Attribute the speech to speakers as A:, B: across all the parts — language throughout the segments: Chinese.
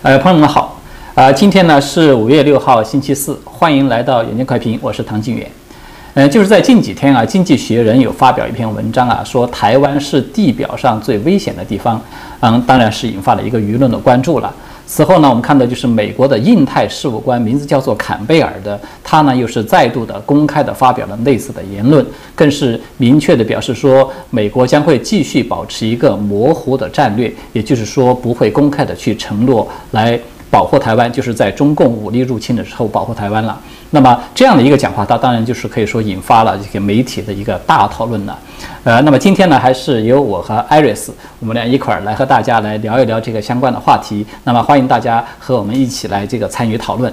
A: 呃，朋友们好，啊，今天呢是五月六号星期四，欢迎来到远见快评，我是唐静远。嗯，就是在近几天啊，《经济学人》有发表一篇文章啊，说台湾是地表上最危险的地方，嗯，当然是引发了一个舆论的关注了。此后呢，我们看到就是美国的印太事务官，名字叫做坎贝尔的，他呢又是再度的公开的发表了类似的言论，更是明确的表示说，美国将会继续保持一个模糊的战略，也就是说不会公开的去承诺来保护台湾，就是在中共武力入侵的时候保护台湾了。那么这样的一个讲话，它当然就是可以说引发了这个媒体的一个大讨论了。呃，那么今天呢，还是由我和艾瑞斯，我们俩一块儿来和大家来聊一聊这个相关的话题。那么欢迎大家和我们一起来这个参与讨论。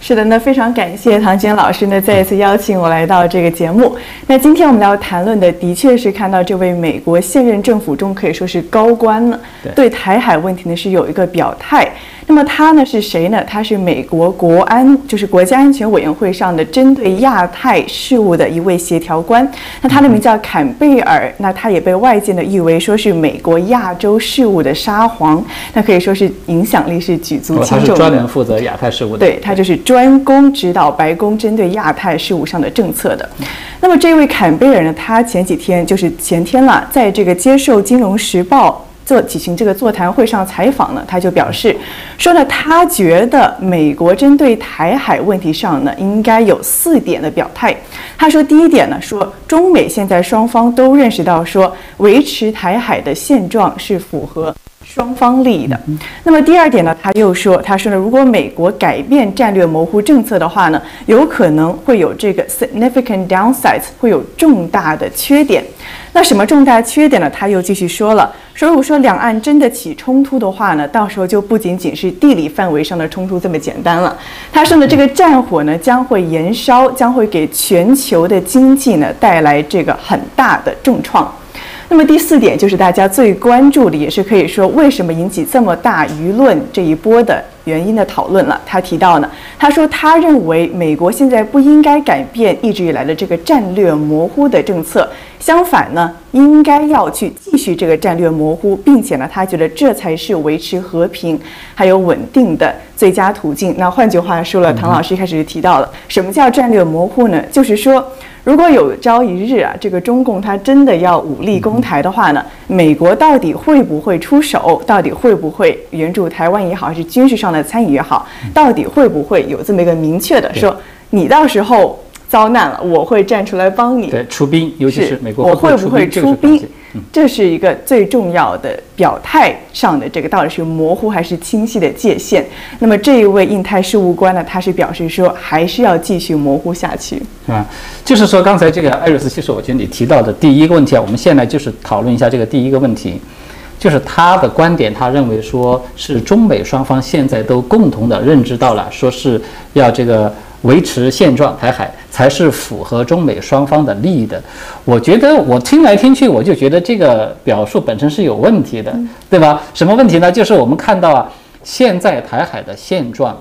B: 是的，那非常感谢唐娟老师呢再一次邀请我来到这个节目。那今天我们要谈论的，的确是看到这位美国现任政府中可以说是高官呢，对台海问题呢是有一个表态。那么他呢是谁呢？他是美国国安，就是国家安全委员会上的针对亚太事务的一位协调官。那他的名叫坎贝尔，那他也被外界呢誉为说是美国亚洲事务的沙皇。那可以说是影响力是举足轻重。他
A: 是专门负责亚太事务的。
B: 对他就是专攻指导白宫针对亚太事务上的政策的。那么这位坎贝尔呢，他前几天就是前天了，在这个接受《金融时报》。做举行这个座谈会上采访呢，他就表示说呢，他觉得美国针对台海问题上呢，应该有四点的表态。他说，第一点呢，说中美现在双方都认识到，说维持台海的现状是符合。双方利益的。那么第二点呢，他又说，他说呢，如果美国改变战略模糊政策的话呢，有可能会有这个 significant downsides，会有重大的缺点。那什么重大缺点呢？他又继续说了，说如果说两岸真的起冲突的话呢，到时候就不仅仅是地理范围上的冲突这么简单了。他说呢，这个战火呢将会延烧，将会给全球的经济呢带来这个很大的重创。那么第四点就是大家最关注的，也是可以说为什么引起这么大舆论这一波的原因的讨论了。他提到呢，他说他认为美国现在不应该改变一直以来的这个战略模糊的政策，相反呢，应该要去继续这个战略模糊，并且呢，他觉得这才是维持和平还有稳定的最佳途径。那换句话说了，唐老师一开始就提到了，什么叫战略模糊呢？就是说。如果有朝一日啊，这个中共他真的要武力攻台的话呢，美国到底会不会出手？到底会不会援助台湾也好，还是军事上的参与也好，到底会不会有这么一个明确的说，你到时候遭难了，我会站出来帮你？
A: 对，出兵，尤其是美国，
B: 我会不会出兵？这是一个最重要的表态上的这个到底是模糊还是清晰的界限。那么这一位印太事务官呢，他是表示说还是要继续模糊下去，
A: 是吧？就是说刚才这个艾瑞斯，其实我觉得你提到的第一个问题啊，我们现在就是讨论一下这个第一个问题，就是他的观点，他认为说是中美双方现在都共同的认知到了，说是要这个。维持现状，台海才是符合中美双方的利益的。我觉得我听来听去，我就觉得这个表述本身是有问题的，对吧？什么问题呢？就是我们看到啊，现在台海的现状。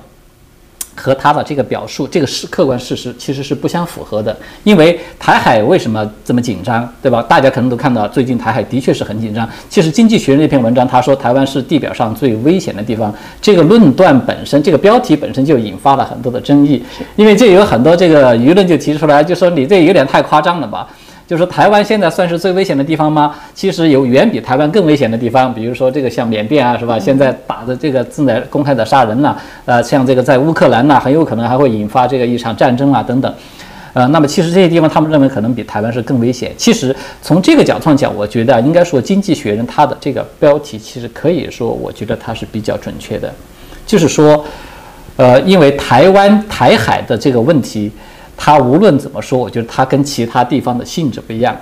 A: 和他的这个表述，这个是客观事实，其实是不相符合的。因为台海为什么这么紧张，对吧？大家可能都看到，最近台海的确是很紧张。其实《经济学人》那篇文章，他说台湾是地表上最危险的地方，这个论断本身，这个标题本身就引发了很多的争议。因为这有很多这个舆论就提出来，就说你这有点太夸张了吧。就是，台湾现在算是最危险的地方吗？其实有远比台湾更危险的地方，比如说这个像缅甸啊，是吧？现在打的这个正在公开的杀人了，呃，像这个在乌克兰呐，很有可能还会引发这个一场战争啊，等等。呃，那么其实这些地方，他们认为可能比台湾是更危险。其实从这个角度上讲，我觉得应该说，《经济学人》他的这个标题其实可以说，我觉得它是比较准确的，就是说，呃，因为台湾台海的这个问题。它无论怎么说，我觉得它跟其他地方的性质不一样。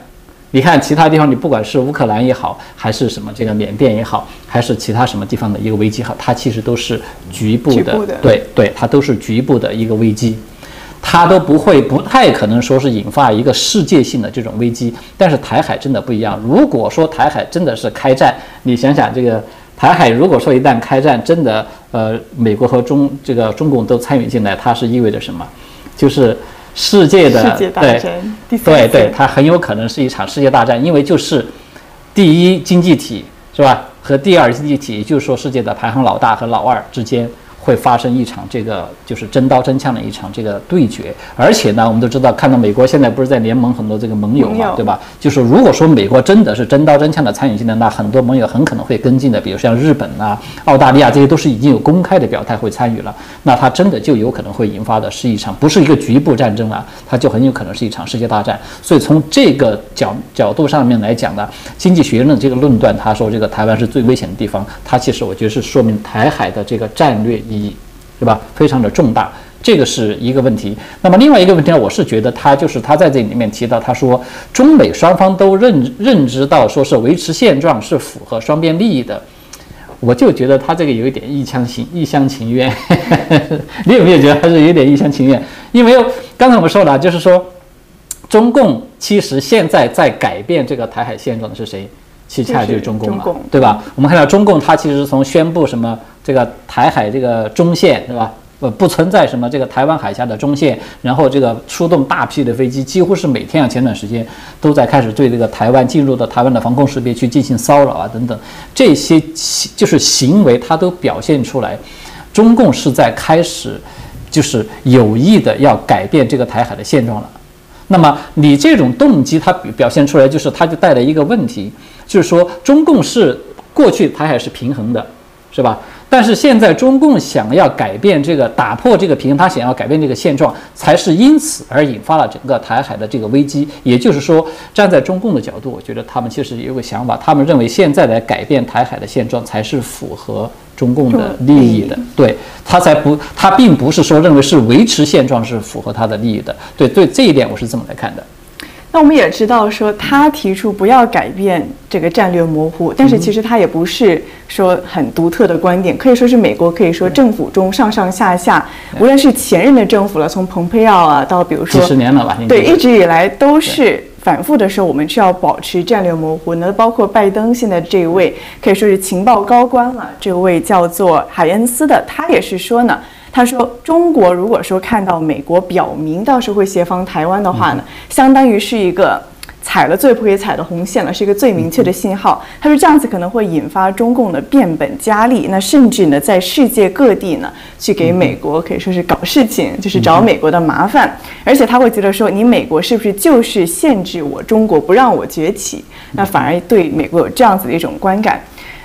A: 你看其他地方，你不管是乌克兰也好，还是什么这个缅甸也好，还是其他什么地方的一个危机好，它其实都是局部的，对对，它都是局部的一个危机，它都不会不太可能说是引发一个世界性的这种危机。但是台海真的不一样。如果说台海真的是开战，你想想这个台海，如果说一旦开战，真的呃，美国和中这个中共都参与进来，它是意味着什么？就是。世界的对对对，它很有可能是一场世界大战，因为就是第一经济体是吧？和第二经济体，也就是说世界的排行老大和老二之间。会发生一场这个就是真刀真枪的一场这个对决，而且呢，我们都知道，看到美国现在不是在联盟很多这个盟友嘛，对吧？就是如果说美国真的是真刀真枪的参与进来，那很多盟友很可能会跟进的，比如像日本啊、澳大利亚这些都是已经有公开的表态会参与了，那它真的就有可能会引发的是一场不是一个局部战争了，它就很有可能是一场世界大战。所以从这个角角度上面来讲呢，经济学论这个论断，他说这个台湾是最危险的地方，它其实我觉得是说明台海的这个战略。意义，对吧？非常的重大，这个是一个问题。那么另外一个问题呢？我是觉得他就是他在这里面提到，他说中美双方都认认知到，说是维持现状是符合双边利益的。我就觉得他这个有一点一厢情一厢情愿。你有没有觉得还是有点一厢情愿？因为刚才我们说了，就是说中共其实现在在改变这个台海现状的是谁？恰恰就是中共嘛，对吧？我们看到中共，它其实从宣布什么这个台海这个中线，是吧？呃，不存在什么这个台湾海峡的中线，然后这个出动大批的飞机，几乎是每天啊，前段时间都在开始对这个台湾进入到台湾的防空识别区进行骚扰啊等等，这些就是行为，它都表现出来，中共是在开始就是有意的要改变这个台海的现状了。那么你这种动机，它表现出来就是，它就带来一个问题。就是说，中共是过去台海是平衡的，是吧？但是现在中共想要改变这个，打破这个平衡，他想要改变这个现状，才是因此而引发了整个台海的这个危机。也就是说，站在中共的角度，我觉得他们其实有个想法，他们认为现在来改变台海的现状才是符合中共的利益的。对他才不，他并不是说认为是维持现状是符合他的利益的。对对，这一点我是这么来看的。
B: 那我们也知道，说他提出不要改变这个战略模糊，但是其实他也不是说很独特的观点，可以说是美国可以说政府中上上下下，无论是前任的政府了，从蓬佩奥啊到比如说
A: 几十年了吧，
B: 对，一直以来都是反复的说我们需要保持战略模糊。那包括拜登现在这一位可以说是情报高官了，这位叫做海恩斯的，他也是说呢。他说：“中国如果说看到美国表明到时候会协防台湾的话呢，相当于是一个踩了最不可以踩的红线了，是一个最明确的信号。他说这样子可能会引发中共的变本加厉，那甚至呢在世界各地呢去给美国可以说是搞事情，就是找美国的麻烦。而且他会觉得说，你美国是不是就是限制我中国不让我崛起？那反而对美国有这样子的一种观感。”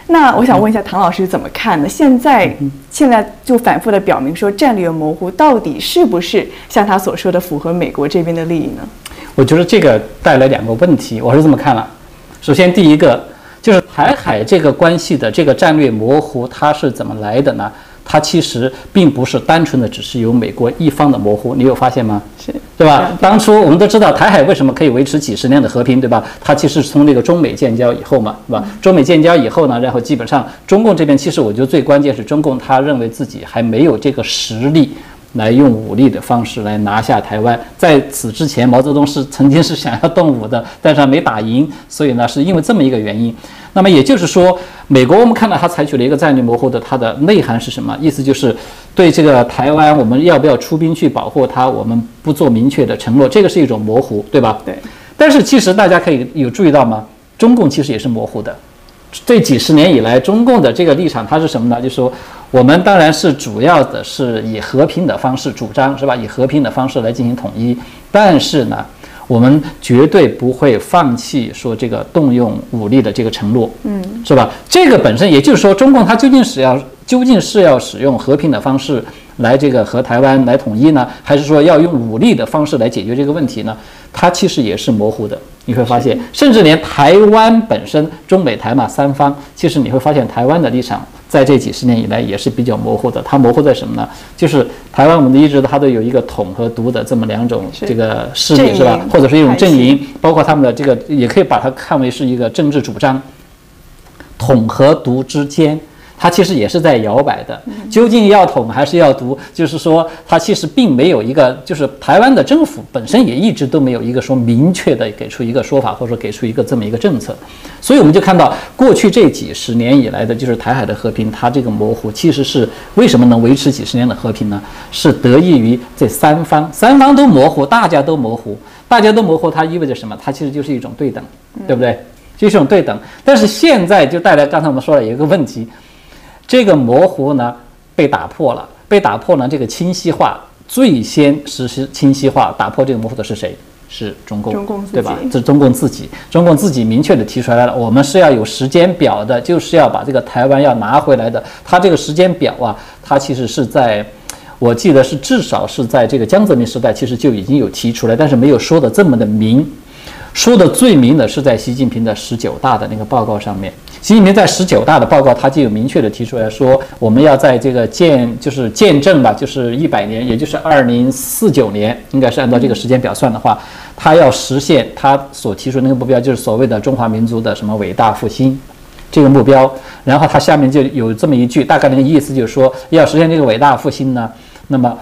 B: 那我想问一下唐老师怎么看呢？现在现在就反复的表明说战略模糊到底是不是像他所说的符合美国这边的利益呢？
A: 我觉得这个带来两个问题，我是这么看了。首先第一个就是台海这个关系的这个战略模糊，它是怎么来的呢？它其实并不是单纯的只是由美国一方的模糊，你有发现吗？
B: 是，
A: 对吧？当初我们都知道台海为什么可以维持几十年的和平，对吧？它其实是从那个中美建交以后嘛，对吧？中美建交以后呢，然后基本上中共这边其实我觉得最关键是中共他认为自己还没有这个实力。来用武力的方式来拿下台湾。在此之前，毛泽东是曾经是想要动武的，但是没打赢，所以呢，是因为这么一个原因。那么也就是说，美国我们看到它采取了一个战略模糊的，它的内涵是什么？意思就是对这个台湾，我们要不要出兵去保护它？我们不做明确的承诺，这个是一种模糊，对吧？
B: 对。
A: 但是其实大家可以有注意到吗？中共其实也是模糊的。这几十年以来，中共的这个立场它是什么呢？就是说。我们当然是主要的是以和平的方式主张，是吧？以和平的方式来进行统一。但是呢，我们绝对不会放弃说这个动用武力的这个承诺，嗯，是吧？这个本身也就是说，中共它究竟是要究竟是要使用和平的方式来这个和台湾来统一呢，还是说要用武力的方式来解决这个问题呢？它其实也是模糊的。你会发现，甚至连台湾本身，中美台嘛三方，其实你会发现台湾的立场。在这几十年以来也是比较模糊的，它模糊在什么呢？就是台湾，我们一直它都有一个统和独的这么两种这个势力，是吧？或者是一种阵营，包括他们的这个，也可以把它看为是一个政治主张，统和独之间。它其实也是在摇摆的，究竟要统还是要独？就是说，它其实并没有一个，就是台湾的政府本身也一直都没有一个说明确的给出一个说法，或者说给出一个这么一个政策。所以我们就看到，过去这几十年以来的，就是台海的和平，它这个模糊其实是为什么能维持几十年的和平呢？是得益于这三方，三方都模糊，大家都模糊，大家都模糊，它意味着什么？它其实就是一种对等，对不对？就是一种对等。但是现在就带来刚才我们说了一个问题，这个模糊呢被打破了，被打破呢这个清晰化最先实施清晰化打破这个模糊的是谁？是中共，
B: 中共
A: 对吧？这中共自己，中共自己明确的提出来了，我们是要有时间表的，就是要把这个台湾要拿回来的。他这个时间表啊，他其实是在，我记得是至少是在这个江泽民时代，其实就已经有提出来，但是没有说的这么的明。说的最明的是在习近平的十九大的那个报告上面。习近平在十九大的报告，他就有明确的提出来说，我们要在这个建就是建政吧，就是一百年，也就是二零四九年，应该是按照这个时间表算的话，他要实现他所提出那个目标，就是所谓的中华民族的什么伟大复兴这个目标。然后他下面就有这么一句，大概那个意思就是说，要实现这个伟大复兴呢，那么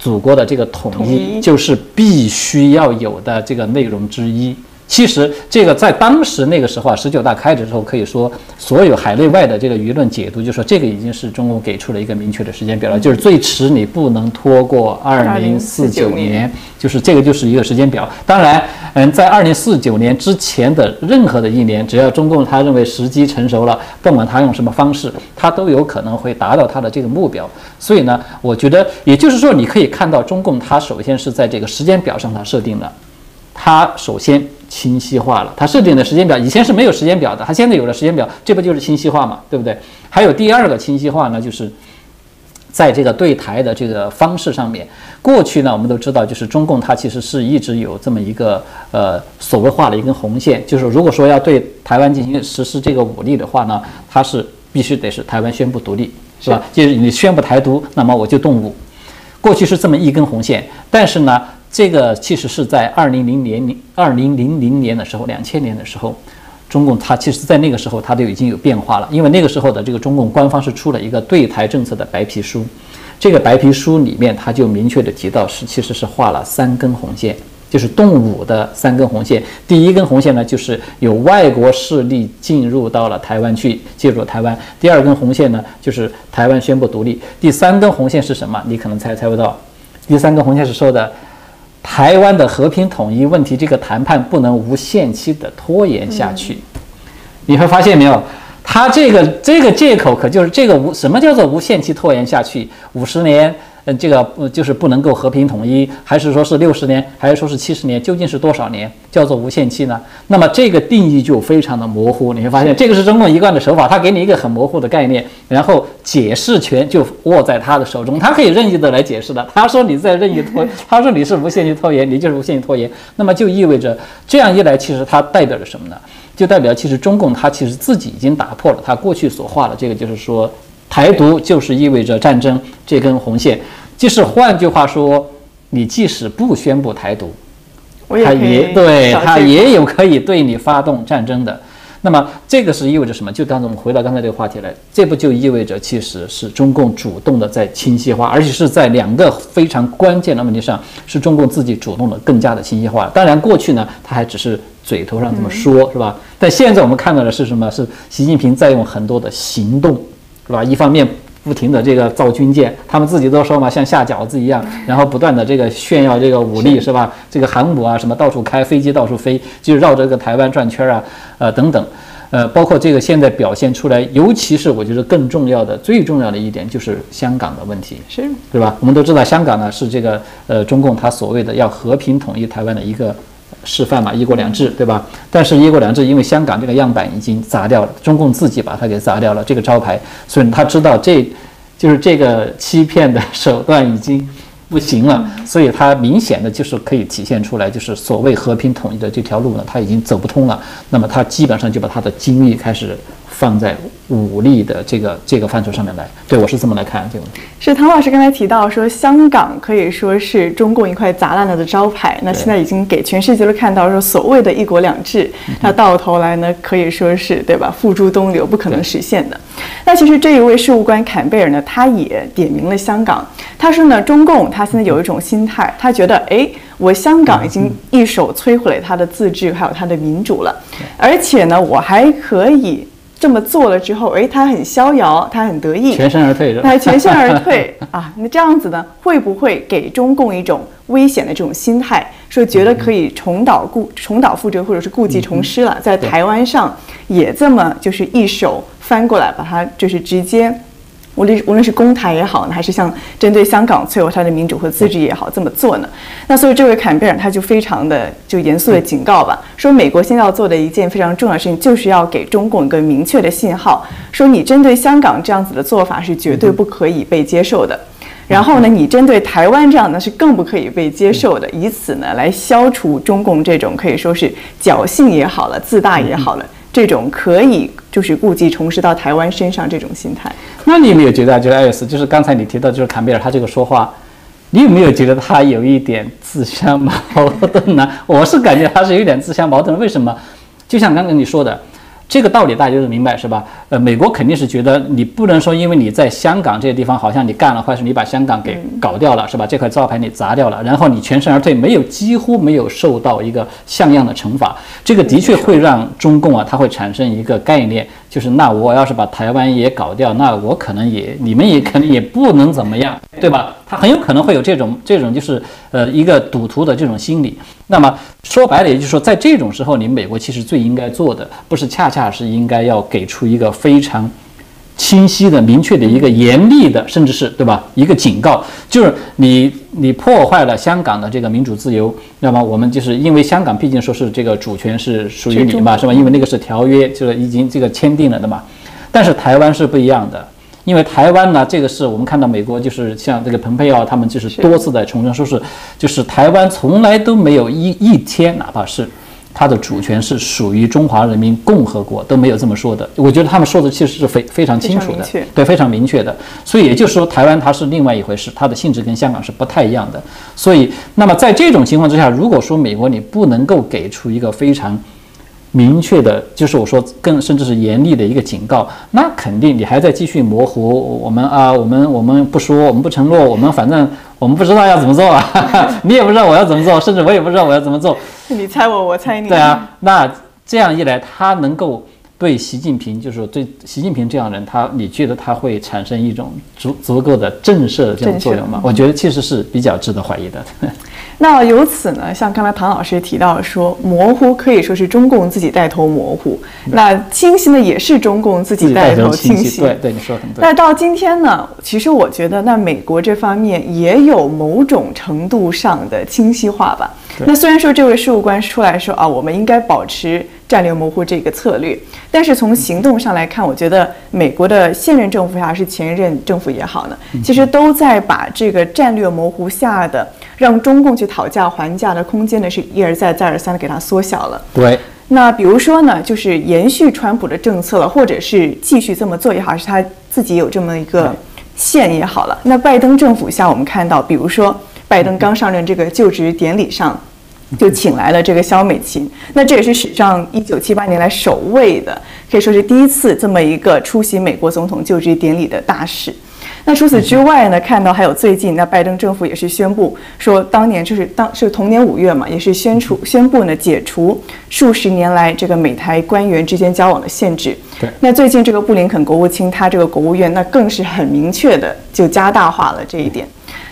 A: 祖国的这个统一就是必须要有的这个内容之一。其实这个在当时那个时候啊，十九大开始之后，可以说所有海内外的这个舆论解读，就说这个已经是中共给出了一个明确的时间表了，就是最迟你不能拖过二零四九年，就是这个就是一个时间表。当然，嗯，在二零四九年之前的任何的一年，只要中共他认为时机成熟了，不管他用什么方式，他都有可能会达到他的这个目标。所以呢，我觉得也就是说，你可以看到中共他首先是在这个时间表上他设定了，他首先。清晰化了，它设定的时间表以前是没有时间表的，它现在有了时间表，这不就是清晰化嘛，对不对？还有第二个清晰化呢，就是在这个对台的这个方式上面，过去呢我们都知道，就是中共它其实是一直有这么一个呃所谓画了一根红线，就是如果说要对台湾进行实施这个武力的话呢，它是必须得是台湾宣布独立，是吧？就是你宣布台独，那么我就动武。过去是这么一根红线，但是呢。这个其实是在二零零年、二零零零年的时候，两千年的时候，中共它其实在那个时候它都已经有变化了，因为那个时候的这个中共官方是出了一个对台政策的白皮书，这个白皮书里面它就明确的提到是其实是画了三根红线，就是动武的三根红线。第一根红线呢，就是有外国势力进入到了台湾去介入台湾；第二根红线呢，就是台湾宣布独立；第三根红线是什么？你可能猜猜不到，第三根红线是说的。台湾的和平统一问题，这个谈判不能无限期的拖延下去。你会发现没有，他这个这个借口可就是这个无什么叫做无限期拖延下去？五十年。嗯，这个呃就是不能够和平统一，还是说是六十年，还是说是七十年？究竟是多少年叫做无限期呢？那么这个定义就非常的模糊。你会发现，这个是中共一贯的手法，他给你一个很模糊的概念，然后解释权就握在他的手中，他可以任意的来解释的。他说你在任意拖，他说你是无限期拖延，你就是无限期拖延。那么就意味着这样一来，其实它代表着什么呢？就代表其实中共它其实自己已经打破了他过去所画的这个，就是说。台独就是意味着战争这根红线，就是换句话说，你即使不宣布台独，他也对他也有可以对你发动战争的。那么这个是意味着什么？就当我们回到刚才这个话题来，这不就意味着其实是中共主动的在清晰化，而且是在两个非常关键的问题上，是中共自己主动的更加的清晰化。当然过去呢，他还只是嘴头上这么说，是吧？但现在我们看到的是什么？是习近平在用很多的行动。是吧？一方面不停的这个造军舰，他们自己都说嘛，像下饺子一样，然后不断的这个炫耀这个武力，是吧？这个航母啊，什么到处开飞机到处飞，就绕着这个台湾转圈啊，呃等等，呃，包括这个现在表现出来，尤其是我觉得更重要的、最重要的一点就是香港的问题，
B: 是，
A: 对吧？我们都知道香港呢是这个呃中共他所谓的要和平统一台湾的一个。示范嘛，一国两制，对吧？但是，一国两制因为香港这个样板已经砸掉了，中共自己把它给砸掉了，这个招牌，所以他知道这，就是这个欺骗的手段已经不行了，所以他明显的就是可以体现出来，就是所谓和平统一的这条路呢，他已经走不通了。那么，他基本上就把他的精力开始放在。武力的这个这个范畴上面来，对我是这么来看这个问题。
B: 是唐老师刚才提到说，香港可以说是中共一块砸烂了的招牌，那现在已经给全世界都看到说，所谓的一国两制，那到头来呢，可以说是对吧，付诸东流，不可能实现的。那其实这一位事务官坎贝尔呢，他也点名了香港，他说呢，中共他现在有一种心态，他觉得，哎，我香港已经一手摧毁了他的自治，还有他的民主了，而且呢，我还可以。这么做了之后，哎，他很逍遥，他很得意，
A: 全身而退，
B: 他全身而退 啊！那这样子呢，会不会给中共一种危险的这种心态？说觉得可以重蹈故重蹈覆辙，或者是故技重施了，在台湾上也这么就是一手翻过来，把它就是直接。无论无论是公台也好呢，还是像针对香港摧毁它的民主和自治也好，这么做呢？那所以这位坎贝尔他就非常的就严肃的警告吧，说美国现在要做的一件非常重要的事情，就是要给中共一个明确的信号，说你针对香港这样子的做法是绝对不可以被接受的。然后呢，你针对台湾这样呢是更不可以被接受的，以此呢来消除中共这种可以说是侥幸也好了，自大也好了。这种可以就是故技重施到台湾身上这种心态，
A: 那你有没有觉得，就是艾瑞斯，就是刚才你提到，就是坎贝尔他这个说话，你有没有觉得他有一点自相矛盾呢？我是感觉他是有点自相矛盾，为什么？就像刚刚你说的。这个道理大家都明白是吧？呃，美国肯定是觉得你不能说，因为你在香港这些地方好像你干了坏事，你把香港给搞掉了是吧？这块招牌你砸掉了，然后你全身而退，没有几乎没有受到一个像样的惩罚。这个的确会让中共啊，它会产生一个概念，就是那我要是把台湾也搞掉，那我可能也你们也可能也不能怎么样，对吧？他很有可能会有这种这种就是呃一个赌徒的这种心理。那么说白了，也就是说，在这种时候，你美国其实最应该做的，不是恰恰是应该要给出一个非常清晰的、明确的一个严厉的，甚至是对吧？一个警告，就是你你破坏了香港的这个民主自由，那么我们就是因为香港毕竟说是这个主权是属于你嘛，是吧？因为那个是条约，就是已经这个签订了的嘛。但是台湾是不一样的。因为台湾呢，这个是我们看到美国就是像这个蓬佩奥他们就是多次在重申，说是就是台湾从来都没有一一天，哪怕是它的主权是属于中华人民共和国都没有这么说的。我觉得他们说的其实是非非常清楚的，对，非常明确的。所以也就是说，台湾它是另外一回事，它的性质跟香港是不太一样的。所以，那么在这种情况之下，如果说美国你不能够给出一个非常明确的，就是我说更甚至是严厉的一个警告，那肯定你还在继续模糊我们啊，我们我们不说，我们不承诺，我们反正我们不知道要怎么做啊，你也不知道我要怎么做，甚至我也不知道我要怎么做，
B: 你猜我，我猜你，
A: 对啊，那这样一来，他能够。对习近平，就是对习近平这样人，他你觉得他会产生一种足足够的震慑的这种作用吗？我觉得其实是比较值得怀疑的。
B: 那由此呢，像刚才唐老师提到说，模糊可以说是中共自己带头模糊，那清晰呢也是中共自己带头清晰。
A: 对对，你说的很对。
B: 那到今天呢，其实我觉得那美国这方面也有某种程度上的清晰化吧。那虽然说这位事务官出来说啊，我们应该保持。战略模糊这个策略，但是从行动上来看，我觉得美国的现任政府还是前任政府也好呢，其实都在把这个战略模糊下的让中共去讨价还价的空间呢，是一而再再而三的给它缩小了。
A: 对，
B: 那比如说呢，就是延续川普的政策了，或者是继续这么做也好，是他自己有这么一个线也好了。那拜登政府下，我们看到，比如说拜登刚上任这个就职典礼上。就请来了这个肖美琴，那这也是史上一九七八年来首位的，可以说是第一次这么一个出席美国总统就职典礼的大使。那除此之外呢，看到还有最近，那拜登政府也是宣布说，当年就是当是同年五月嘛，也是宣除宣布呢解除数十年来这个美台官员之间交往的限制。
A: 对。
B: 那最近这个布林肯国务卿他这个国务院那更是很明确的就加大化了这一点。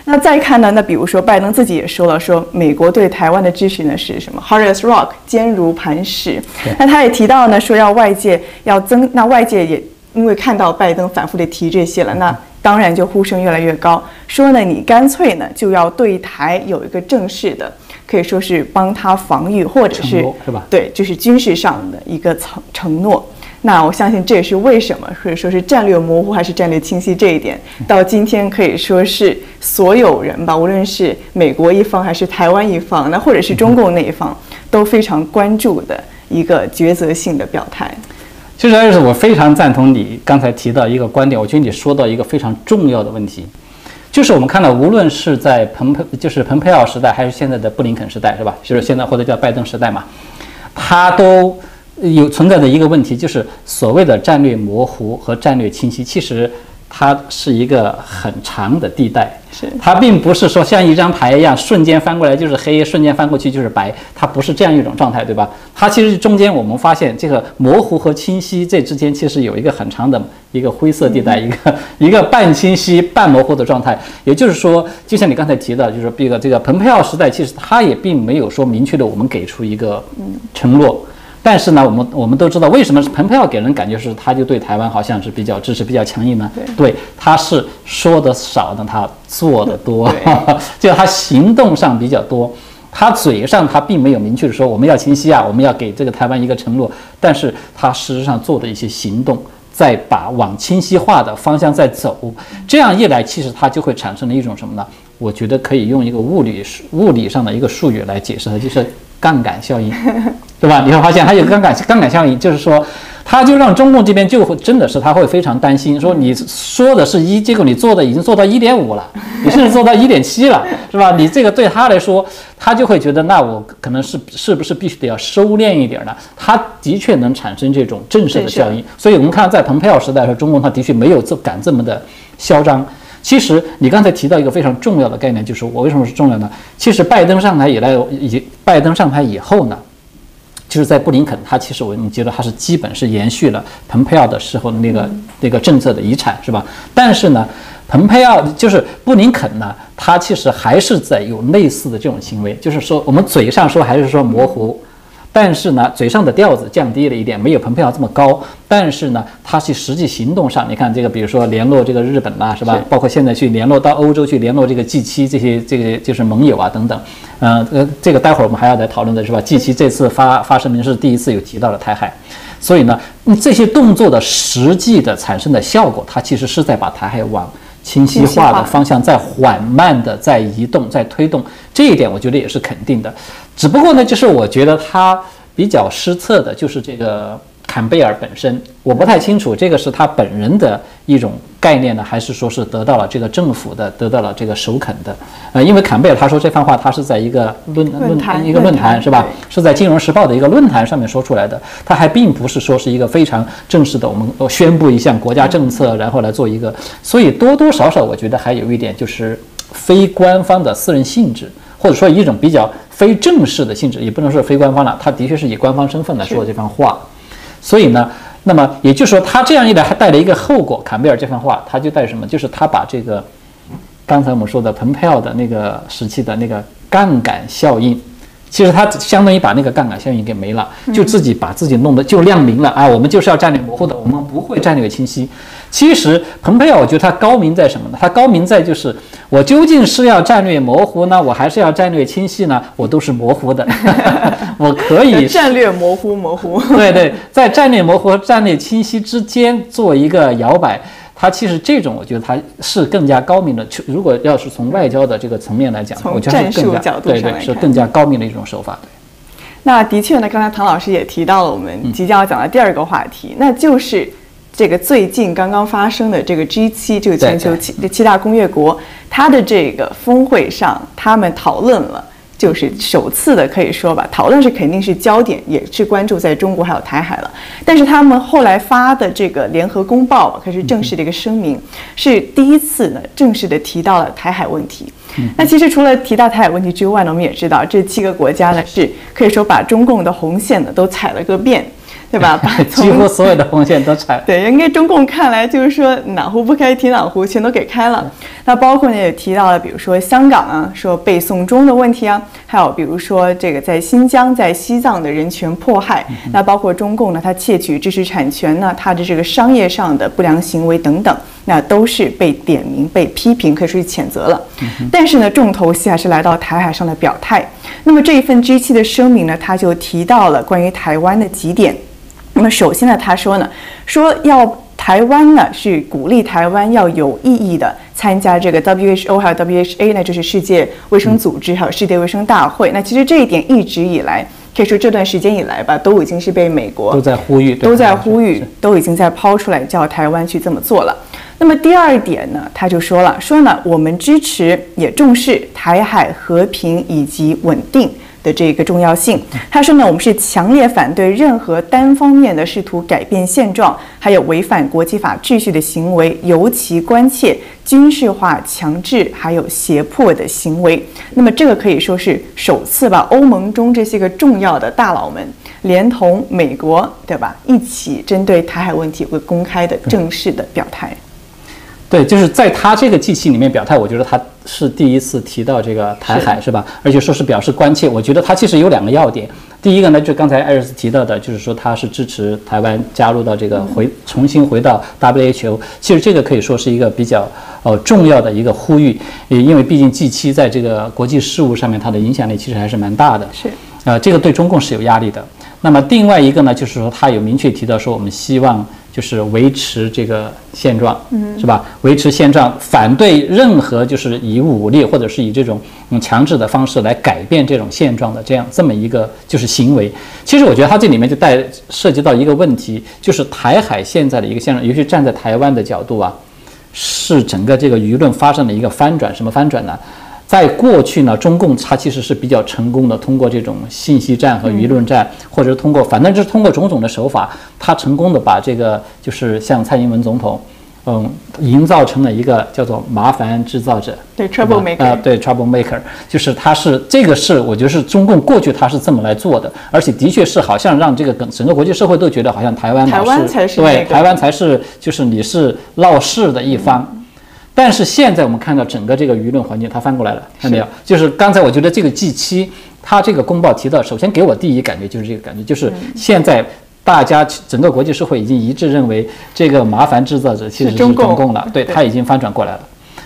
B: 那再看呢？那比如说，拜登自己也说了，说美国对台湾的支持呢是什么？Hard as rock，坚如磐石。那他也提到呢，说要外界要增，那外界也因为看到拜登反复的提这些了，那当然就呼声越来越高，说呢，你干脆呢就要对台有一个正式的，可以说是帮他防御，或者是
A: 是吧？
B: 对，就是军事上的一个承承诺。那我相信这也是为什么，或者说是战略模糊还是战略清晰这一点，到今天可以说是所有人吧，无论是美国一方还是台湾一方，那或者是中共那一方，都非常关注的一个抉择性的表态。
A: 其实，就是我非常赞同你刚才提到一个观点，我觉得你说到一个非常重要的问题，就是我们看到，无论是在蓬佩，就是蓬佩奥时代，还是现在的布林肯时代，是吧？就是现在或者叫拜登时代嘛，他都。有存在的一个问题，就是所谓的战略模糊和战略清晰，其实它是一个很长的地带，
B: 是
A: 它并不是说像一张牌一样瞬间翻过来就是黑，瞬间翻过去就是白，它不是这样一种状态，对吧？它其实中间我们发现这个模糊和清晰这之间其实有一个很长的一个灰色地带，一个一个半清晰半模糊的状态。也就是说，就像你刚才提到，就是这个这个蓬佩奥时代，其实它也并没有说明确的我们给出一个承诺。但是呢，我们我们都知道，为什么蓬佩奥给人感觉是他就对台湾好像是比较支持、比较强硬呢？
B: 对，
A: 他是说的少，但他做的多，
B: 对
A: 就他行动上比较多。他嘴上他并没有明确的说我们要清晰啊，我们要给这个台湾一个承诺，但是他事实上做的一些行动，在把往清晰化的方向在走。这样一来，其实它就会产生了一种什么呢？我觉得可以用一个物理物理上的一个术语来解释它，就是杠杆效应。对吧？你会发现它有杠杆杠杆效应，就是说，他就让中共这边就会真的是他会非常担心，说你说的是一，结果你做的已经做到一点五了，你甚至做到一点七了，是吧？你这个对他来说，他就会觉得那我可能是是不是必须得要收敛一点呢？他的确能产生这种震慑的效应。所以我们看在蓬佩奥时代的时候，中共他的确没有这敢这么的嚣张。其实你刚才提到一个非常重要的概念，就是我为什么是重要呢？其实拜登上台以来，以拜登上台以后呢？就是在布林肯，他其实我们觉得他是基本是延续了蓬佩奥的时候的那个那个政策的遗产，是吧？但是呢，蓬佩奥就是布林肯呢，他其实还是在有类似的这种行为，就是说我们嘴上说还是说模糊。但是呢，嘴上的调子降低了一点，没有蓬佩奥这么高。但是呢，他去实际行动上，你看这个，比如说联络这个日本啦，是吧？包括现在去联络到欧洲去联络这个 G 七这些这个就是盟友啊等等。嗯，呃，这个待会儿我们还要来讨论的是吧？G 七这次发发声明是第一次有提到了台海，所以呢，这些动作的实际的产生的效果，它其实是在把台海往。清晰化的方向在缓慢的在移动，在推动，这一点我觉得也是肯定的。只不过呢，就是我觉得他比较失策的，就是这个。坎贝尔本身，我不太清楚这个是他本人的一种概念呢，还是说是得到了这个政府的，得到了这个首肯的。呃，因为坎贝尔他说这番话，他是在一个论论坛一个论坛是吧？是在《金融时报》的一个论坛上面说出来的，他还并不是说是一个非常正式的，我们宣布一项国家政策，然后来做一个。所以多多少少，我觉得还有一点就是非官方的私人性质，或者说一种比较非正式的性质，也不能说非官方了，他的确是以官方身份来说这番话。所以呢，那么也就是说，他这样一来还带了一个后果。坎贝尔这番话，他就带什么？就是他把这个刚才我们说的蓬佩奥的那个时期的那个杠杆效应。其实他相当于把那个杠杆效应给没了，就自己把自己弄得就亮明了啊！我们就是要战略模糊的，我们不会战略清晰。其实蓬佩奥，我觉得他高明在什么呢？他高明在就是我究竟是要战略模糊呢，我还是要战略清晰呢？我都是模糊的，我可以
B: 战略模糊模糊。
A: 对对，在战略模糊和战略清晰之间做一个摇摆。他其实这种，我觉得他是更加高明的。如果要是从外交的这个层面来讲，我觉得是更加对对是更加高明的一种手法。对，
B: 那的确呢，刚才唐老师也提到了我们即将要讲的第二个话题，那就是这个最近刚刚发生的这个 G7，这个全球七七大工业国，它的这个峰会上，他们讨论了。就是首次的，可以说吧，讨论是肯定是焦点，也是关注在中国还有台海了。但是他们后来发的这个联合公报，可是正式的一个声明，是第一次呢正式的提到了台海问题。那其实除了提到台海问题之外呢，我们也知道这七个国家呢是可以说把中共的红线呢都踩了个遍。对吧？
A: 把几乎所有的红线都踩。
B: 对，应该中共看来就是说哪壶不开提哪壶，全都给开了。那包括呢也提到了，比如说香港啊，说被送中的问题啊，还有比如说这个在新疆、在西藏的人权迫害。那包括中共呢，它窃取知识产权呢，它的这个商业上的不良行为等等，那都是被点名、被批评，可以说是谴责了。但是呢，重头戏还是来到台海上的表态。那么这一份 G7 的声明呢，他就提到了关于台湾的几点。那么首先呢，他说呢，说要台湾呢是鼓励台湾要有意义的参加这个 WHO 还有 WHA 呢，就是世界卫生组织还有世界卫生大会。那其实这一点一直以来，可以说这段时间以来吧，都已经是被美国
A: 都在呼吁，
B: 都在呼吁，都已经在抛出来叫台湾去这么做了。那么第二点呢，他就说了，说呢我们支持也重视台海和平以及稳定。的这个重要性。他说呢，我们是强烈反对任何单方面的试图改变现状，还有违反国际法秩序的行为，尤其关切军事化、强制还有胁迫的行为。那么这个可以说是首次吧，欧盟中这些个重要的大佬们连同美国，对吧，一起针对台海问题有个公开的正式的表态。
A: 对，就是在他这个机器里面表态，我觉得他是第一次提到这个台海，是吧？而且说是表示关切。我觉得他其实有两个要点。第一个呢，就刚才艾瑞斯提到的，就是说他是支持台湾加入到这个回重新回到 WHO。其实这个可以说是一个比较呃重要的一个呼吁，也因为毕竟 G7 在这个国际事务上面它的影响力其实还是蛮大的。
B: 是，
A: 呃，这个对中共是有压力的。那么另外一个呢，就是说他有明确提到说，我们希望。就是维持这个现状，嗯，是吧？维持现状，反对任何就是以武力或者是以这种嗯强制的方式来改变这种现状的这样这么一个就是行为。其实我觉得它这里面就带涉及到一个问题，就是台海现在的一个现状，尤其站在台湾的角度啊，是整个这个舆论发生了一个翻转。什么翻转呢？在过去呢，中共它其实是比较成功的，通过这种信息战和舆论战，或者是通过，反正就是通过种种的手法，它成功的把这个就是像蔡英文总统，嗯，营造成了一个叫做麻烦制造者，
B: 对 trouble maker，
A: 啊，对 trouble maker，就是他是这个是我觉得是中共过去他是这么来做的，而且的确是好像让这个整个国际社会都觉得好像台湾
B: 台湾才是
A: 对台湾才是就是你是闹事的一方。但是现在我们看到整个这个舆论环境，它翻过来了，看到没有？就是刚才我觉得这个 G 七，它这个公报提到，首先给我第一感觉就是这个感觉，就是现在大家整个国际社会已经一致认为，这个麻烦制造者其实是中共了，对，它已经翻转过来了。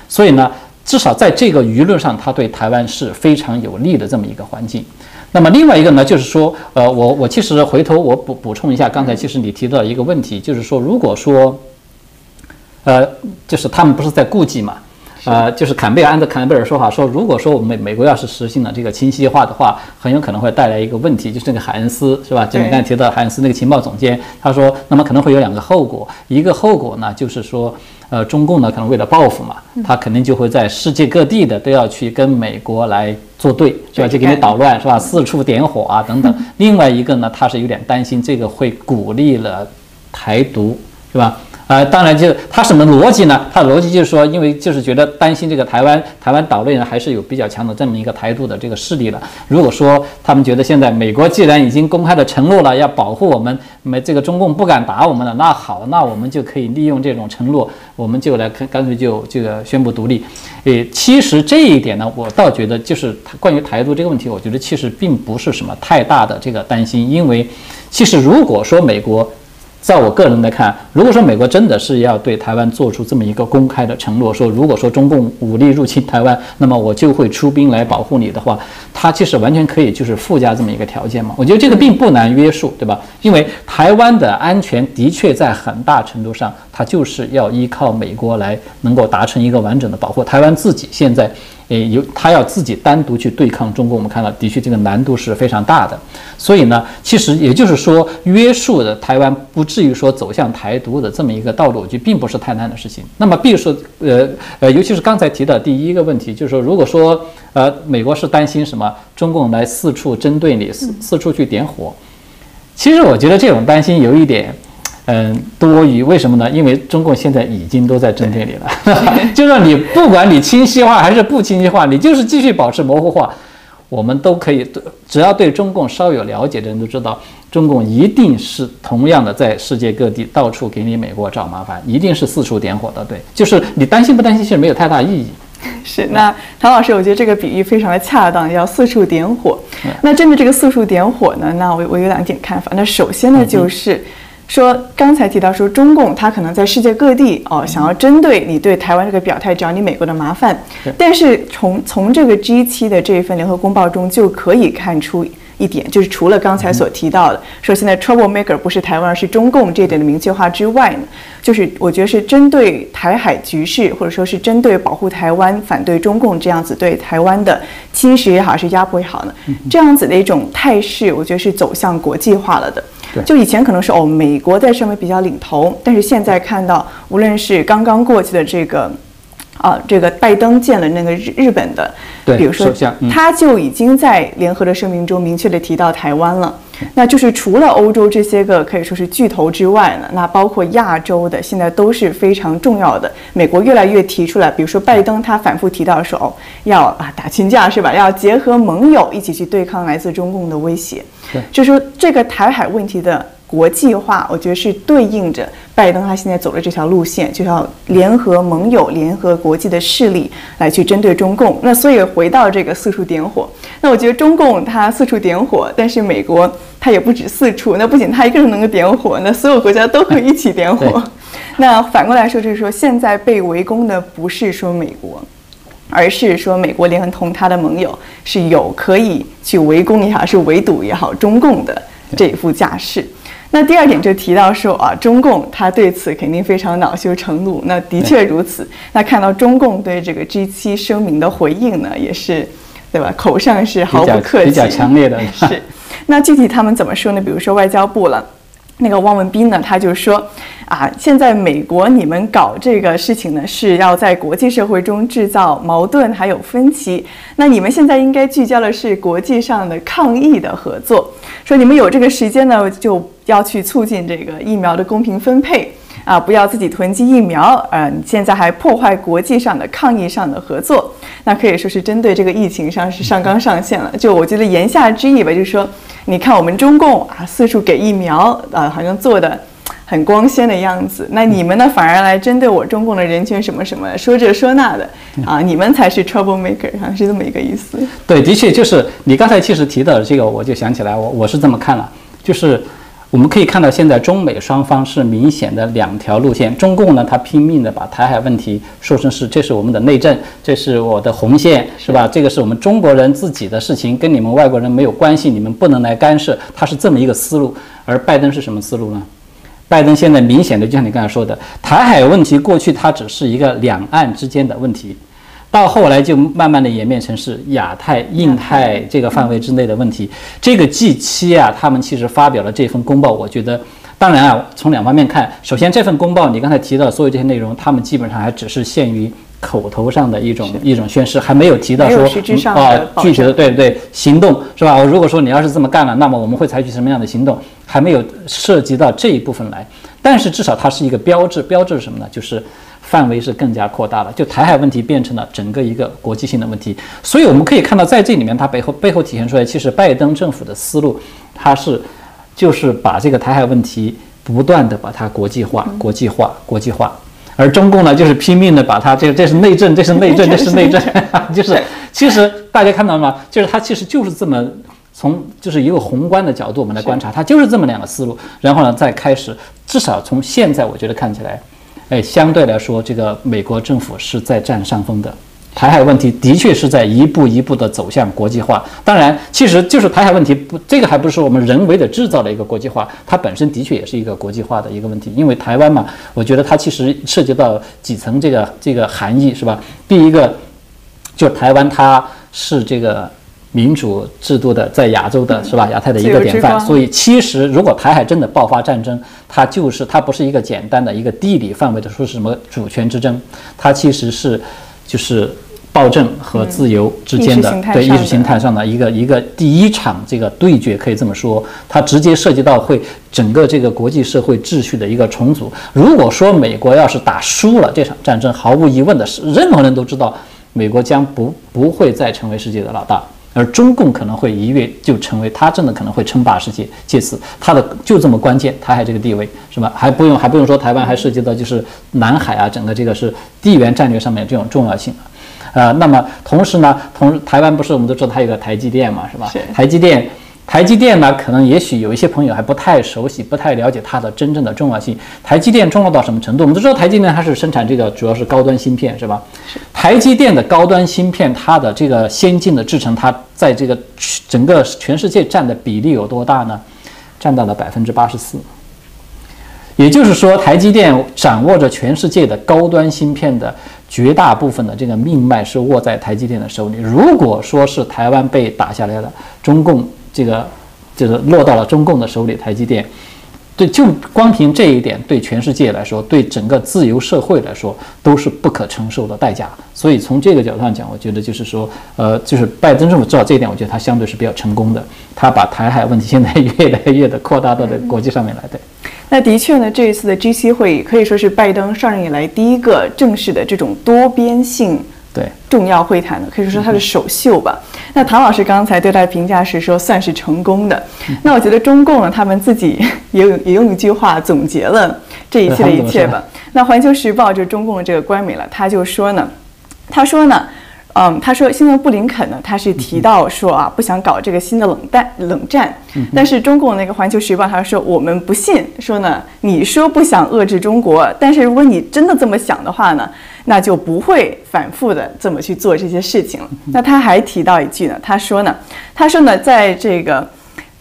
A: 所以呢，至少在这个舆论上，它对台湾是非常有利的这么一个环境。那么另外一个呢，就是说，呃，我我其实回头我补补充一下，刚才其实你提到一个问题，就是说，如果说。呃，就是他们不是在顾忌嘛？呃，就是坎贝尔按照坎贝尔说法说，如果说我们美美国要是实行了这个清晰化的话，很有可能会带来一个问题，就是那个海恩斯是吧？就你刚才提到海恩斯那个情报总监，他说，那么可能会有两个后果，一个后果呢，就是说，呃，中共呢可能为了报复嘛，他肯定就会在世界各地的都要去跟美国来作对，是吧？就给你捣乱是吧？四处点火啊等等。另外一个呢，他是有点担心这个会鼓励了台独，是吧？啊，当然，就是他什么逻辑呢？他的逻辑就是说，因为就是觉得担心这个台湾台湾岛内人还是有比较强的这么一个台独的这个势力了。如果说他们觉得现在美国既然已经公开的承诺了要保护我们，没这个中共不敢打我们了，那好，那我们就可以利用这种承诺，我们就来干干脆就这个宣布独立。诶，其实这一点呢，我倒觉得就是关于台独这个问题，我觉得其实并不是什么太大的这个担心，因为其实如果说美国。在我个人来看，如果说美国真的是要对台湾做出这么一个公开的承诺，说如果说中共武力入侵台湾，那么我就会出兵来保护你的话，它其实完全可以就是附加这么一个条件嘛。我觉得这个并不难约束，对吧？因为台湾的安全的确在很大程度上，它就是要依靠美国来能够达成一个完整的保护。台湾自己现在。诶，有他要自己单独去对抗中国，我们看到的确这个难度是非常大的。所以呢，其实也就是说，约束的台湾不至于说走向台独的这么一个道路，就并不是太难的事情。那么，比如说，呃呃，尤其是刚才提到第一个问题，就是说，如果说呃，美国是担心什么，中共来四处针对你，四四处去点火，其实我觉得这种担心有一点。嗯，多余为什么呢？因为中共现在已经都在针对你了，就让你不管你清晰化还是不清晰化，你就是继续保持模糊化，我们都可以，只要对中共稍有了解的人都知道，中共一定是同样的在世界各地到处给你美国找麻烦，一定是四处点火的。对，就是你担心不担心，其实没有太大意义。
B: 是，那唐老师，我觉得这个比喻非常的恰当，要四处点火。那针对这个四处点火呢，那我我有两点看法。那首先呢，就是。说刚才提到说中共他可能在世界各地哦想要针对你对台湾这个表态找你美国的麻烦，但是从从这个 G 七的这一份联合公报中就可以看出一点，就是除了刚才所提到的说现在 trouble maker 不是台湾而是中共这点的明确化之外呢，就是我觉得是针对台海局势或者说是针对保护台湾反对中共这样子对台湾的侵蚀也好是压迫也好呢，这样子的一种态势，我觉得是走向国际化了的。就以前可能是哦，美国在上面比较领头，但是现在看到，无论是刚刚过去的这个，啊，这个拜登见了那个日日本的，
A: 对
B: 比如说
A: 嗯
B: 他就已经在联合的声明中明确的提到台湾了。那就是除了欧洲这些个可以说是巨头之外呢，那包括亚洲的现在都是非常重要的。美国越来越提出来，比如说拜登他反复提到说，哦，要啊打群架是吧？要结合盟友一起去对抗来自中共的威胁。
A: 对
B: 就是说这个台海问题的国际化，我觉得是对应着拜登他现在走的这条路线，就要联合盟友、联合国际的势力来去针对中共。那所以回到这个四处点火，那我觉得中共他四处点火，但是美国他也不止四处，那不仅他一个人能够点火，那所有国家都可以一起点火。那反过来说，就是说现在被围攻的不是说美国。而是说，美国连同他的盟友是有可以去围攻也好，是围堵也好，中共的这一副架势。那第二点就提到说啊，中共他对此肯定非常恼羞成怒。那的确如此。那看到中共对这个 G7 声明的回应呢，也是，对吧？口上是毫不客气，
A: 比较强烈的
B: 是。那具体他们怎么说呢？比如说外交部了。那个汪文斌呢，他就说，啊，现在美国你们搞这个事情呢，是要在国际社会中制造矛盾还有分歧。那你们现在应该聚焦的是国际上的抗疫的合作。说你们有这个时间呢，就要去促进这个疫苗的公平分配啊，不要自己囤积疫苗。呃，你现在还破坏国际上的抗疫上的合作，那可以说是针对这个疫情上是上纲上线了。就我觉得言下之意吧，就是说。你看我们中共啊，四处给疫苗，呃，好像做的很光鲜的样子。那你们呢，反而来针对我中共的人权什么什么，说这说那的，啊，你们才是 trouble maker，好像是这么一个意思。
A: 对，的确就是你刚才其实提到的这个，我就想起来，我我是这么看了，就是我们可以看到现在中美双方是明显的两条路线。中共呢，他拼命的把台海问题说成是这是我们的内政，这是我的红线，是吧？这个是我们中国人自己的事情，跟你们外国人没有关系，你们不能来干涉。他是这么一个思路。而拜登是什么思路呢？拜登现在明显的，就像你刚才说的，台海问题过去它只是一个两岸之间的问题。到后来就慢慢的演变成是亚太、印太这个范围之内的问题。这个 G 七啊，他们其实发表了这份公报，我觉得，当然啊，从两方面看，首先这份公报你刚才提到的所有这些内容，他们基本上还只是限于口头上的一种一种宣誓，还没有提到说啊
B: 保
A: 具体的对对行动是吧？如果说你要是这么干了，那么我们会采取什么样的行动？还没有涉及到这一部分来，但是至少它是一个标志，标志是什么呢？就是。范围是更加扩大了，就台海问题变成了整个一个国际性的问题，所以我们可以看到，在这里面，它背后背后体现出来，其实拜登政府的思路，它是就是把这个台海问题不断的把它国际化、国际化、国际化，而中共呢，就是拼命的把它这这是内政，这是内政，这是内政，就是其实大家看到了吗？就是它其实就是这么从就是一个宏观的角度我们来观察，它就是这么两个思路，然后呢再开始，至少从现在我觉得看起来。哎，相对来说，这个美国政府是在占上风的。台海问题的确是在一步一步的走向国际化。当然，其实就是台海问题不，这个还不是我们人为的制造的一个国际化，它本身的确也是一个国际化的一个问题。因为台湾嘛，我觉得它其实涉及到几层这个这个含义，是吧？第一个，就台湾它是这个。民主制度的在亚洲的是吧？亚太的一个典范。所以，其实如果台海真的爆发战争，它就是它不是一个简单的一个地理范围的说是什么主权之争，它其实是就是暴政和自由之间的对意识形态上的一个一个第一场这个对决，可以这么说，它直接涉及到会整个这个国际社会秩序的一个重组。如果说美国要是打输了这场战争，毫无疑问的是，任何人都知道，美国将不不会再成为世界的老大。而中共可能会一跃就成为，他真的可能会称霸世界，借此他的就这么关键，台海这个地位是吧？还不用还不用说台湾，还涉及到就是南海啊，整个这个是地缘战略上面这种重要性呃，那么同时呢，同台湾不是我们都知道它有个台积电嘛，是吧？台积电。台积电呢，可能也许有一些朋友还不太熟悉、不太了解它的真正的重要性。台积电重要到什么程度？我们都知道台积电它是生产这个主要是高端芯片，是吧？台积电的高端芯片，它的这个先进的制程，它在这个整个全世界占的比例有多大呢？占到了百分之八十四。也就是说，台积电掌握着全世界的高端芯片的绝大部分的这个命脉是握在台积电的手里。如果说是台湾被打下来了，中共。这个就是落到了中共的手里，台积电对，就光凭这一点，对全世界来说，对整个自由社会来说，都是不可承受的代价。所以从这个角度上讲，我觉得就是说，呃，就是拜登政府做到这一点，我觉得他相对是比较成功的。他把台海问题现在越来越的扩大到的国际上面来的。
B: 那的确呢，这一次的 G7 会议可以说是拜登上任以来第一个正式的这种多边性。
A: 对
B: 重要会谈的，可以说是他的首秀吧。那唐老师刚才对他的评价是说算是成功的。那我觉得中共呢，他们自己 也有也用一句话总结了这一切的一切吧。那《环球时报》就中共的这个官媒了，他就说呢，他说呢。嗯，他说，新闻布林肯呢，他是提到说啊，不想搞这个新的冷战冷战。但是中共那个《环球时报》他说，我们不信，说呢，你说不想遏制中国，但是如果你真的这么想的话呢，那就不会反复的这么去做这些事情了。那他还提到一句呢，他说呢，他说呢，在这个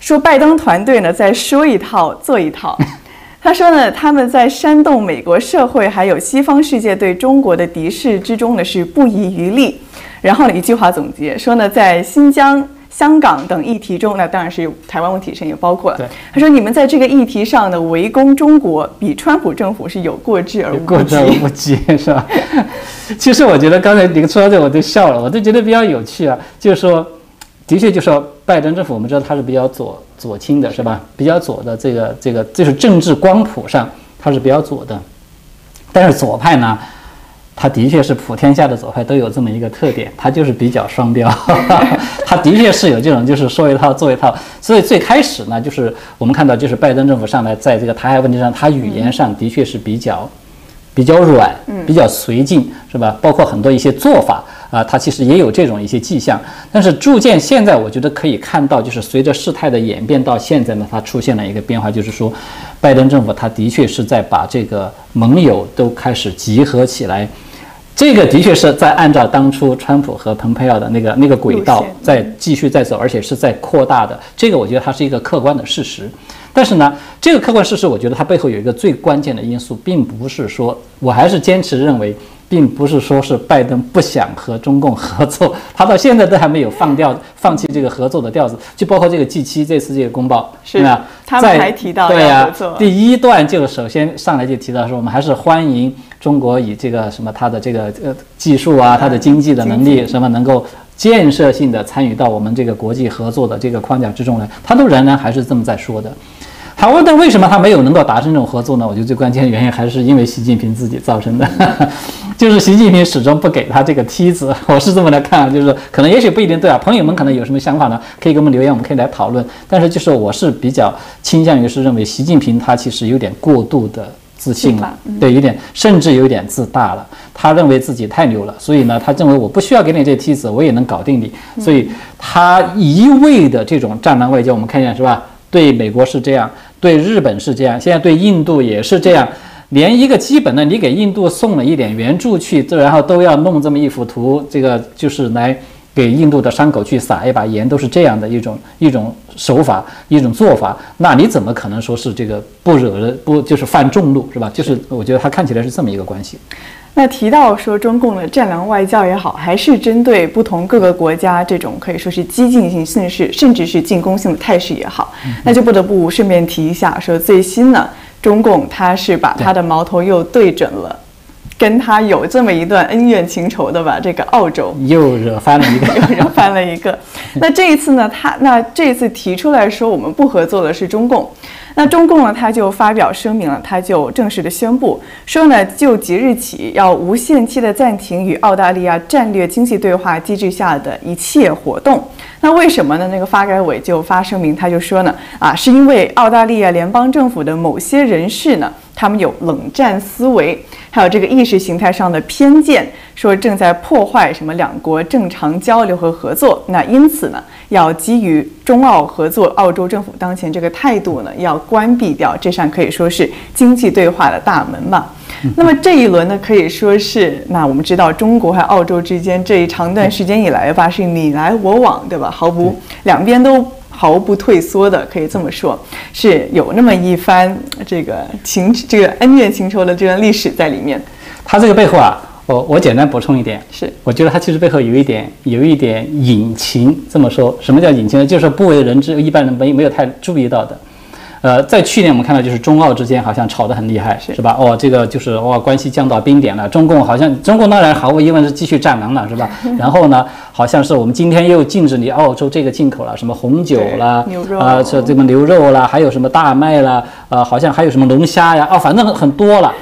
B: 说拜登团队呢在说一套做一套。他说呢，他们在煽动美国社会还有西方世界对中国的敌视之中呢，是不遗余力。然后呢，一句话总结说呢，在新疆、香港等议题中，那当然是台湾问题上也包括了。他说，你们在这个议题上的围攻中国，比川普政府是有过之而无
A: 过之而无不及，是吧？其实我觉得刚才您说到这，我都笑了，我都觉得比较有趣啊。就是说，的确，就说拜登政府，我们知道他是比较左左倾的，是吧？比较左的这个这个，就是政治光谱上，他是比较左的。但是左派呢？他的确是普天下的左派都有这么一个特点，他就是比较双标，他的确是有这种就是说一套做一套。所以最开始呢，就是我们看到就是拜登政府上来在这个台海问题上，他语言上的确是比较比较软，比较绥靖，是吧？包括很多一些做法啊，他其实也有这种一些迹象。但是逐渐现在我觉得可以看到，就是随着事态的演变到现在呢，它出现了一个变化，就是说拜登政府他的确是在把这个盟友都开始集合起来。这个的确是在按照当初川普和蓬佩奥的那个那个轨道在继续在走，而且是在扩大的。这个我觉得它是一个客观的事实。但是呢，这个客观事实，我觉得它背后有一个最关键的因素，并不是说，我还是坚持认为。并不是说是拜登不想和中共合作，他到现在都还没有放掉、放弃这个合作的调子。就包括这个 G 七这次这个公报，
B: 是
A: 吧？
B: 他们还提到
A: 对呀，第一段就首先上来就提到说，我们还是欢迎中国以这个什么他的这个呃技术啊，他的经济的能力什么能够建设性的参与到我们这个国际合作的这个框架之中来，他都仍然还是这么在说的。好，那为什么他没有能够达成这种合作呢？我觉得最关键的原因还是因为习近平自己造成的，就是习近平始终不给他这个梯子。我是这么来看，就是可能也许不一定对啊。朋友们可能有什么想法呢？可以给我们留言，我们可以来讨论。但是就是我是比较倾向于是认为习近平他其实有点过度的自信了，对，有点甚至有点自大了。他认为自己太牛了，所以呢，他认为我不需要给你这梯子，我也能搞定你。所以他一味的这种战狼外交，我们看一下是吧？对美国是这样。对日本是这样，现在对印度也是这样，连一个基本的，你给印度送了一点援助去，这然后都要弄这么一幅图，这个就是来给印度的伤口去撒一把盐，都是这样的一种一种手法，一种做法。那你怎么可能说是这个不惹人不就是犯众怒是吧？就是我觉得他看起来是这么一个关系。
B: 那提到说中共的战狼外交也好，还是针对不同各个国家这种可以说是激进性甚至甚至是进攻性的态势也好，那就不得不顺便提一下，说最新呢，中共他是把他的矛头又对准了，跟他有这么一段恩怨情仇的吧，这个澳洲
A: 又惹翻了一个，
B: 又惹翻了一个。那这一次呢，他那这一次提出来说我们不合作的是中共。那中共呢，他就发表声明了，他就正式的宣布说呢，就即日起要无限期的暂停与澳大利亚战略经济对话机制下的一切活动。那为什么呢？那个发改委就发声明，他就说呢，啊，是因为澳大利亚联邦政府的某些人士呢，他们有冷战思维，还有这个意识形态上的偏见，说正在破坏什么两国正常交流和合作。那因此呢，要基于中澳合作，澳洲政府当前这个态度呢，要关闭掉这扇可以说是经济对话的大门嘛。那么这一轮呢，可以说是那我们知道中国和澳洲之间这一长段时间以来吧，是你来我往，对吧？毫不两边都毫不退缩的，可以这么说，是有那么一番这个情这个恩怨情仇的这段历史在里面。
A: 它这个背后啊，我我简单补充一点，
B: 是
A: 我觉得它其实背后有一点有一点隐情。这么说，什么叫隐情呢？就是不为人知，一般人没没有太注意到的。呃，在去年我们看到就是中澳之间好像吵得很厉害，是吧？哦，这个就是哇，关系降到冰点了。中共好像中共当然毫无疑问是继续战狼了，是吧？然后呢，好像是我们今天又禁止你澳洲这个进口了，什么红酒啦，啊，这这个牛肉啦，还有什么大麦啦，呃，好像还有什么龙虾呀，哦，反正很多了。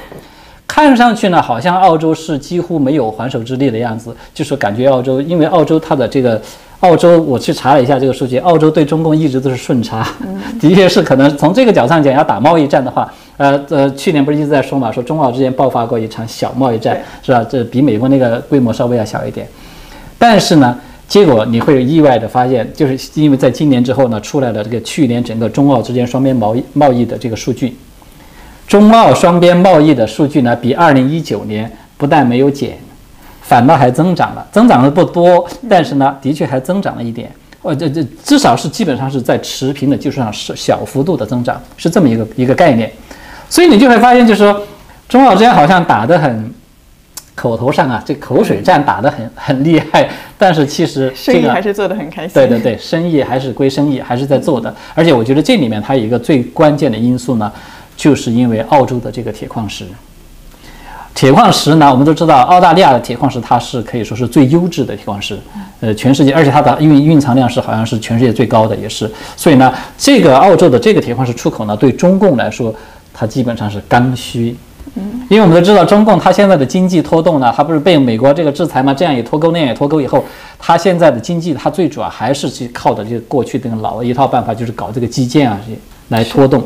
A: 看上去呢，好像澳洲是几乎没有还手之力的样子，就是感觉澳洲，因为澳洲它的这个，澳洲我去查了一下这个数据，澳洲对中共一直都是顺差，的确是可能从这个角度上讲，要打贸易战的话，呃呃，去年不是一直在说嘛，说中澳之间爆发过一场小贸易战，是吧？这比美国那个规模稍微要小一点，但是呢，结果你会意外的发现，就是因为在今年之后呢，出来了这个去年整个中澳之间双边贸易贸易的这个数据。中澳双边贸易的数据呢，比二零一九年不但没有减，反倒还增长了，增长的不多，但是呢，的确还增长了一点。呃，这这至少是基本上是在持平的基础上是小幅度的增长，是这么一个一个概念。所以你就会发现，就是说中澳之间好像打得很口头上啊，这口水战打得很 很厉害，但是其实
B: 生意还是做得很开心。
A: 对对对，生意还是归生意，还是在做的。而且我觉得这里面它有一个最关键的因素呢。就是因为澳洲的这个铁矿石，铁矿石呢，我们都知道，澳大利亚的铁矿石它是可以说是最优质的铁矿石，呃，全世界，而且它的蕴蕴藏量是好像是全世界最高的，也是。所以呢，这个澳洲的这个铁矿石出口呢，对中共来说，它基本上是刚需。嗯，因为我们都知道，中共它现在的经济拖动呢，它不是被美国这个制裁吗？这样也脱钩，那样也脱钩以后，它现在的经济它最主要还是去靠的这个过去的老的一套办法，就是搞这个基建啊，这些来拖动。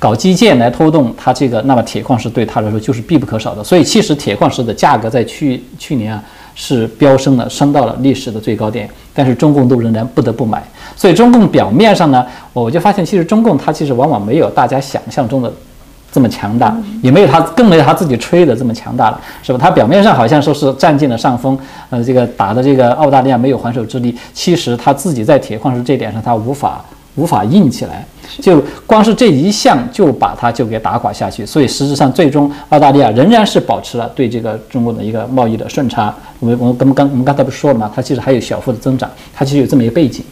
A: 搞基建来拖动它这个，那么铁矿石对它来说就是必不可少的。所以其实铁矿石的价格在去去年啊是飙升了，升到了历史的最高点。但是中共都仍然不得不买。所以中共表面上呢，我就发现其实中共它其实往往没有大家想象中的这么强大，也没有他更没有他自己吹的这么强大了，是吧？他表面上好像说是占尽了上风，呃，这个打的这个澳大利亚没有还手之力。其实他自己在铁矿石这点上他无法无法硬起来。就光是这一项就把它就给打垮下去，所以实质上最终澳大利亚仍然是保持了对这个中国的一个贸易的顺差。我们我们刚刚我们刚才不是说了吗？它其实还有小幅的增长，它其实有这么一个背景。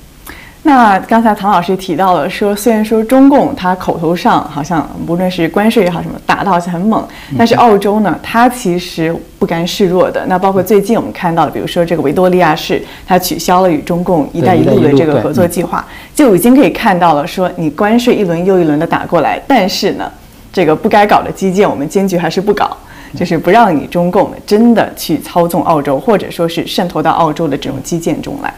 B: 那刚才唐老师提到了说，虽然说中共它口头上好像无论是关税也好什么打的好像很猛，但是澳洲呢，它其实不甘示弱的。那包括最近我们看到的，比如说这个维多利亚市，它取消了与中共“一带一路”的这个合作计划，就已经可以看到了说，你关税一轮又一轮的打过来，但是呢，这个不该搞的基建，我们坚决还是不搞，就是不让你中共真的去操纵澳洲，或者说是渗透到澳洲的这种基建中来。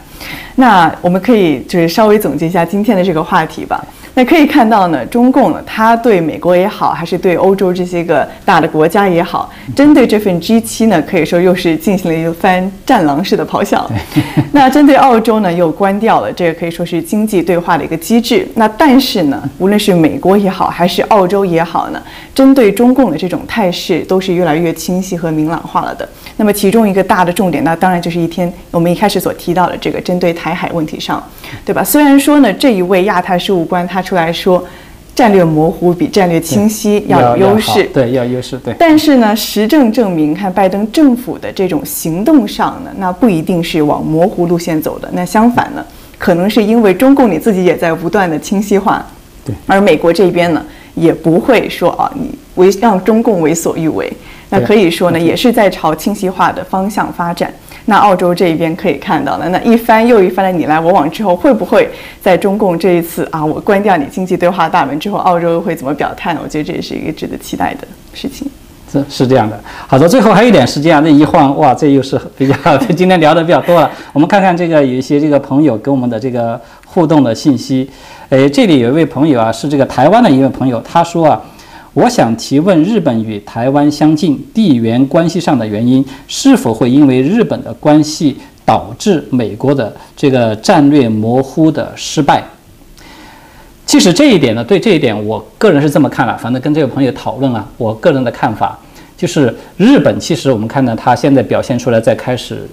B: 那我们可以就是稍微总结一下今天的这个话题吧。那可以看到呢，中共呢，它对美国也好，还是对欧洲这些个大的国家也好，针对这份 G 七呢，可以说又是进行了一番战狼式的咆哮。那针对澳洲呢，又关掉了这个可以说是经济对话的一个机制。那但是呢，无论是美国也好，还是澳洲也好呢，针对中共的这种态势都是越来越清晰和明朗化了的。那么其中一个大的重点，那当然就是一天我们一开始所提到的这个针对台海问题上，对吧？虽然说呢，这一位亚太事务官他。出来说，战略模糊比战略清晰
A: 要
B: 有优势，
A: 对，要优势，对。
B: 但是呢，实证证明，看拜登政府的这种行动上呢，那不一定是往模糊路线走的。那相反呢，可能是因为中共你自己也在不断的清晰化，
A: 对。
B: 而美国这边呢，也不会说啊，你为让中共为所欲为。那可以说呢，也是在朝清晰化的方向发展。那澳洲这一边可以看到的，那一番又一番的你来我往之后，会不会在中共这一次啊，我关掉你经济对话大门之后，澳洲会怎么表态呢？我觉得这也是一个值得期待的事情。
A: 是是这样的。好的，最后还有一点时间啊，那一晃哇，这又是比较 今天聊的比较多了。我们看看这个有一些这个朋友给我们的这个互动的信息。诶，这里有一位朋友啊，是这个台湾的一位朋友，他说啊。我想提问：日本与台湾相近，地缘关系上的原因，是否会因为日本的关系导致美国的这个战略模糊的失败？其实这一点呢，对这一点，我个人是这么看了。反正跟这位朋友讨论啊，我个人的看法就是，日本其实我们看到他现在表现出来在开始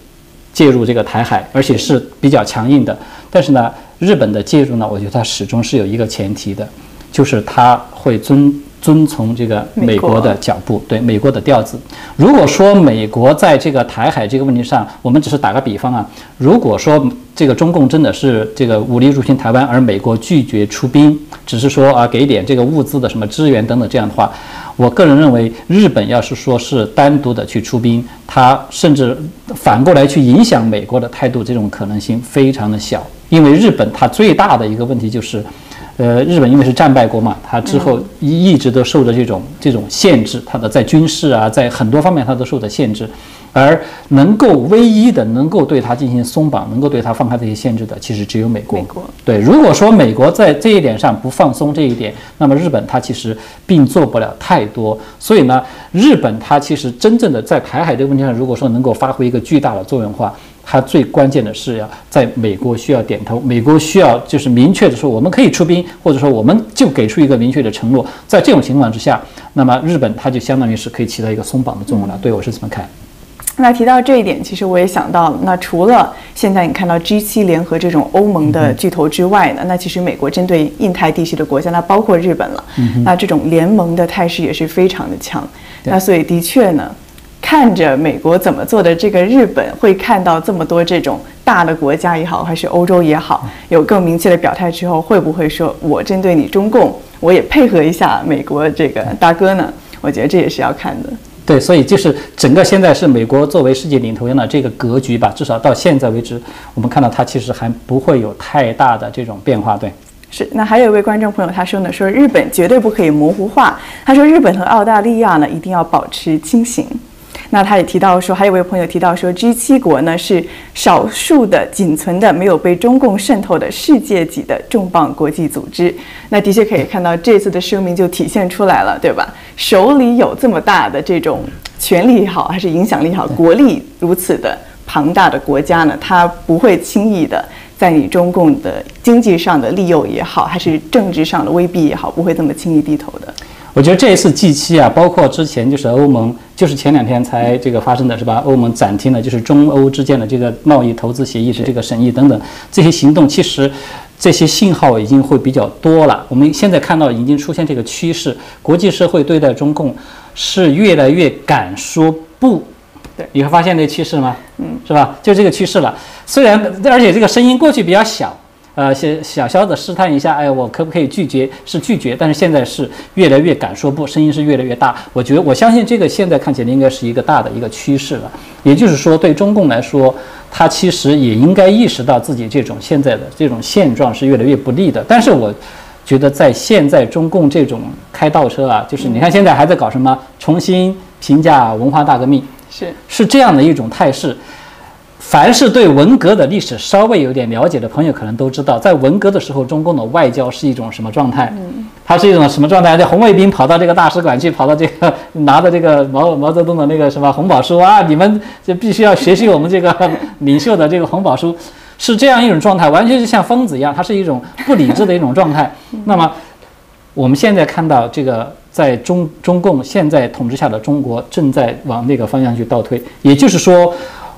A: 介入这个台海，而且是比较强硬的。但是呢，日本的介入呢，我觉得它始终是有一个前提的，就是他会尊。遵从这个美
B: 美国
A: 国的脚步，对美国的调子。如果说美国在这个台海这个问题上，我们只是打个比方啊，如果说这个中共真的是这个武力入侵台湾，而美国拒绝出兵，只是说啊给一点这个物资的什么支援等等这样的话，我个人认为，日本要是说是单独的去出兵，他甚至反过来去影响美国的态度，这种可能性非常的小。因为日本它最大的一个问题就是，呃，日本因为是战败国嘛，它之后一一直都受着这种这种限制，它的在军事啊，在很多方面它都受着限制，而能够唯一的能够对它进行松绑，能够对它放开这些限制的，其实只有美国。
B: 美国
A: 对，如果说美国在这一点上不放松这一点，那么日本它其实并做不了太多。所以呢，日本它其实真正的在台海这个问题上，如果说能够发挥一个巨大的作用的话，它最关键的是要在美国需要点头，美国需要就是明确的说我们可以出兵，或者说我们就给出一个明确的承诺。在这种情况之下，那么日本它就相当于是可以起到一个松绑的作用了。对我是怎么看。
B: 那提到这一点，其实我也想到了。那除了现在你看到 G7 联合这种欧盟的巨头之外呢，那其实美国针对印太地区的国家，那包括日本了，那这种联盟的态势也是非常的强。那所以的确呢，看着美国怎么做的这个日本，会看到这么多这种大的国家也好，还是欧洲也好，有更明确的表态之后，会不会说我针对你中共，我也配合一下美国这个大哥呢？我觉得这也是要看的。
A: 对，所以就是整个现在是美国作为世界领头羊的这个格局吧，至少到现在为止，我们看到它其实还不会有太大的这种变化。对，
B: 是，那还有一位观众朋友他说呢，说日本绝对不可以模糊化。他说日本和澳大利亚呢一定要保持清醒。那他也提到说，还有位朋友提到说，G7 国呢是少数的仅存的没有被中共渗透的世界级的重磅国际组织。那的确可以看到这次的声明就体现出来了，对吧？手里有这么大的这种权力也好，还是影响力也好，国力如此的庞大的国家呢，他不会轻易的。在你中共的经济上的利诱也好，还是政治上的威逼也好，不会这么轻易低头的。
A: 我觉得这一次 G 七啊，包括之前就是欧盟，就是前两天才这个发生的是吧？欧盟暂停了就是中欧之间的这个贸易投资协议的这个审议等等，这些行动其实这些信号已经会比较多了。我们现在看到已经出现这个趋势，国际社会对待中共是越来越敢说不。
B: 对，
A: 你会发现这个趋势吗？嗯，是吧？就这个趋势了。虽然而且这个声音过去比较小。呃，小小小的试探一下，哎，我可不可以拒绝？是拒绝，但是现在是越来越敢说不，声音是越来越大。我觉得，我相信这个现在看起来应该是一个大的一个趋势了。也就是说，对中共来说，他其实也应该意识到自己这种现在的这种现状是越来越不利的。但是我觉得，在现在中共这种开倒车啊，就是你看现在还在搞什么重新评价文化大革命，
B: 是
A: 是这样的一种态势。凡是对文革的历史稍微有点了解的朋友，可能都知道，在文革的时候，中共的外交是一种什么状态？它是一种什么状态？这红卫兵跑到这个大使馆去，跑到这个拿着这个毛毛泽东的那个什么红宝书啊，你们就必须要学习我们这个 领袖的这个红宝书，是这样一种状态，完全就像疯子一样，它是一种不理智的一种状态。那么我们现在看到这个，在中中共现在统治下的中国正在往那个方向去倒退，也就是说。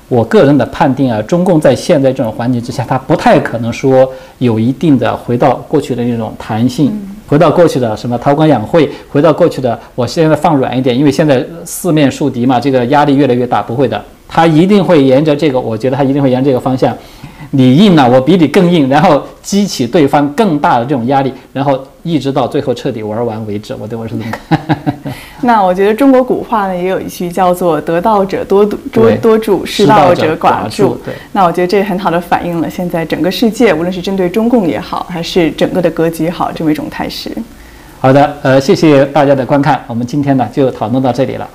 A: 我个人的判定啊，中共在现在这种环境之下，他不太可能说有一定的回到过去的那种弹性，回到过去的什么韬光养晦，回到过去的我现在放软一点，因为现在四面树敌嘛，这个压力越来越大，不会的，他一定会沿着这个，我觉得他一定会沿这个方向。你硬了，我比你更硬，然后激起对方更大的这种压力，然后一直到最后彻底玩完为止。我对我是这么看。
B: 那我觉得中国古话呢也有一句叫做“得道者多多多助，失道者寡助”。
A: 对。
B: 那我觉得这很好的反映了现在整个世界，无论是针对中共也好，还是整个的格局也好，这么一种态势。
A: 好的，呃，谢谢大家的观看，我们今天呢就讨论到这里了。